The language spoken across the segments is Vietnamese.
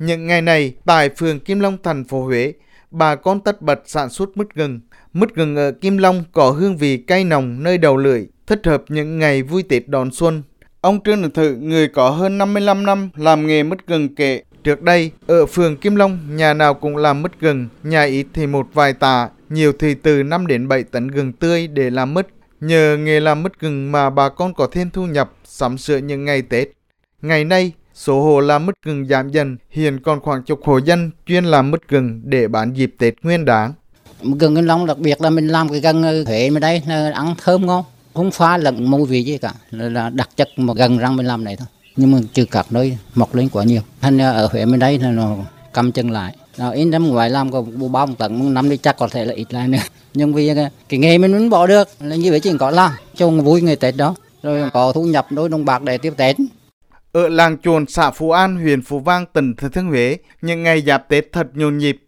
Những ngày này, tại phường Kim Long, thành phố Huế, bà con tất bật sản xuất mứt gừng. Mứt gừng ở Kim Long có hương vị cay nồng nơi đầu lưỡi, thích hợp những ngày vui Tết đón xuân. Ông Trương Đức Thự, người có hơn 55 năm làm nghề mứt gừng kệ trước đây ở phường Kim Long, nhà nào cũng làm mứt gừng, nhà ít thì một vài tạ, nhiều thì từ 5 đến 7 tấn gừng tươi để làm mứt. Nhờ nghề làm mứt gừng mà bà con có thêm thu nhập, sắm sửa những ngày Tết. Ngày nay, số hộ làm mứt gừng giảm dần, hiện còn khoảng chục hộ dân chuyên làm mứt gừng để bán dịp Tết nguyên đáng. Gừng Kim Long đặc biệt là mình làm cái gừng Huế mà đây là ăn thơm ngon, không pha lẫn mùi vị gì cả, là đặc chất mà gừng răng mình làm này thôi. Nhưng mà trừ các nơi mọc lên quá nhiều. Thành ở Huế bên đây là nó cầm chân lại. Đó, in năm ngoài làm có bao một tận năm đi chắc có thể là ít lại nữa. Nhưng vì cái, cái nghề mình muốn bỏ được là như vậy chỉ có làm cho vui ngày Tết đó. Rồi có thu nhập đôi đồng bạc để tiếp Tết. Ở làng chuồn xã Phú An, huyện Phú Vang, tỉnh Thừa Thiên Huế, những ngày giáp Tết thật nhộn nhịp.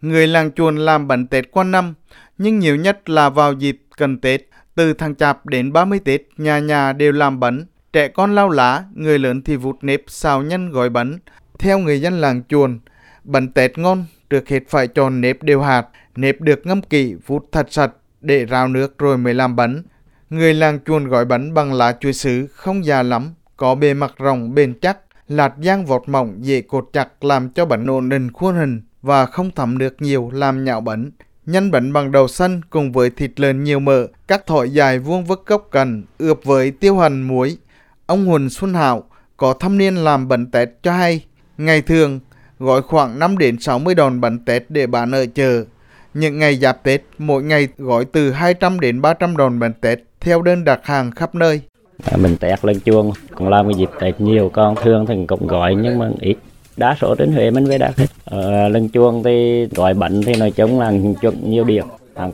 Người làng chuồn làm bánh Tết qua năm, nhưng nhiều nhất là vào dịp cần Tết. Từ tháng Chạp đến 30 Tết, nhà nhà đều làm bánh. Trẻ con lau lá, người lớn thì vụt nếp xào nhân gói bánh. Theo người dân làng chuồn, bánh Tết ngon trước hết phải chọn nếp đều hạt, nếp được ngâm kỹ, vụt thật sạch để ráo nước rồi mới làm bánh. Người làng chuồn gói bánh bằng lá chuối sứ không già lắm, có bề mặt rộng bền chắc, lạt giang vọt mỏng dễ cột chặt làm cho bánh ổn định khuôn hình và không thấm được nhiều làm nhạo bánh. Nhân bánh bằng đầu xanh cùng với thịt lợn nhiều mỡ, các thỏi dài vuông vức gốc cần, ướp với tiêu hành muối. Ông Huỳnh Xuân Hảo có thâm niên làm bánh tét cho hay. Ngày thường, gói khoảng 5 đến 60 đòn bánh tét để bán ở chợ. Những ngày giáp Tết, mỗi ngày gói từ 200 đến 300 đòn bánh tét theo đơn đặt hàng khắp nơi. Mình tẹt lên chuông, còn làm cái dịp tẹt nhiều, con thường thì cũng gọi nhưng mà ít. Đa số đến Huế mình về đặt hết. Ờ, lần chuông thì gọi bánh thì nói chung là chuẩn nhiều điểm.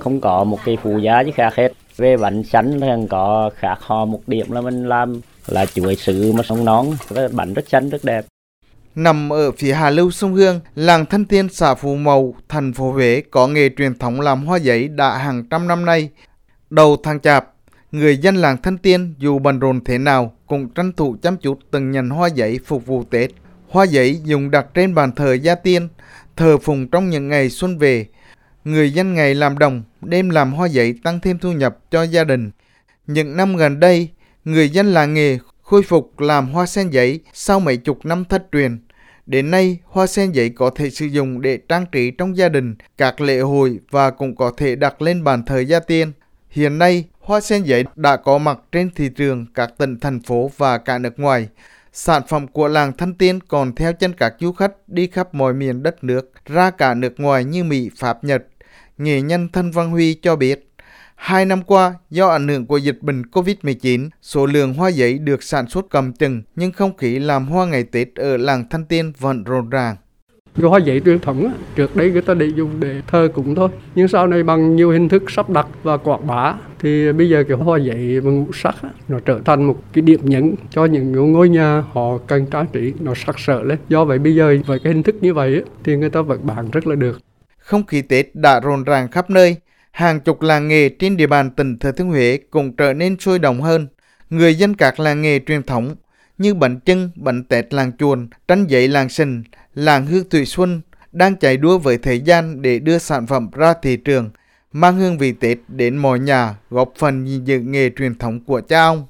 Không có một cái phụ giá chứ khác hết. Về bánh sánh thì có khác họ một điểm là mình làm là chuối sứ mà sống nón, bánh rất xanh rất đẹp. Nằm ở phía Hà Lưu sông Hương, làng Thân Tiên xã Phú Mậu, thành phố Huế có nghề truyền thống làm hoa giấy đã hàng trăm năm nay. Đầu tháng chạp, người dân làng Thân Tiên dù bận rộn thế nào cũng tranh thủ chăm chút từng nhành hoa giấy phục vụ Tết. Hoa giấy dùng đặt trên bàn thờ gia tiên, thờ phùng trong những ngày xuân về. Người dân ngày làm đồng, đêm làm hoa giấy tăng thêm thu nhập cho gia đình. Những năm gần đây, người dân làng nghề khôi phục làm hoa sen giấy sau mấy chục năm thất truyền. Đến nay, hoa sen giấy có thể sử dụng để trang trí trong gia đình, các lễ hội và cũng có thể đặt lên bàn thờ gia tiên. Hiện nay, hoa sen giấy đã có mặt trên thị trường các tỉnh, thành phố và cả nước ngoài. Sản phẩm của làng Thanh Tiên còn theo chân các du khách đi khắp mọi miền đất nước, ra cả nước ngoài như Mỹ, Pháp, Nhật. Nghệ nhân Thân Văn Huy cho biết, Hai năm qua, do ảnh hưởng của dịch bệnh COVID-19, số lượng hoa giấy được sản xuất cầm chừng, nhưng không khí làm hoa ngày Tết ở làng Thanh Tiên vẫn rộn ràng. Do hoa truyền thống trước đây người ta để dùng để thờ cúng thôi. Nhưng sau này bằng nhiều hình thức sắp đặt và quảng bá thì bây giờ cái hoa giấy bằng ngũ sắc nó trở thành một cái điểm nhấn cho những ngôi nhà họ cần trang trí nó sắc sỡ lên. Do vậy bây giờ với cái hình thức như vậy thì người ta vẫn bán rất là được. Không khí Tết đã rộn ràng khắp nơi, hàng chục làng nghề trên địa bàn tỉnh Thừa Thiên Huế cũng trở nên sôi động hơn. Người dân các làng nghề truyền thống như bệnh chân, bệnh tét làng chuồn, tranh dậy làng sình, làng hương thủy xuân đang chạy đua với thời gian để đưa sản phẩm ra thị trường, mang hương vị Tết đến mọi nhà, góp phần giữ nghề truyền thống của cha ông.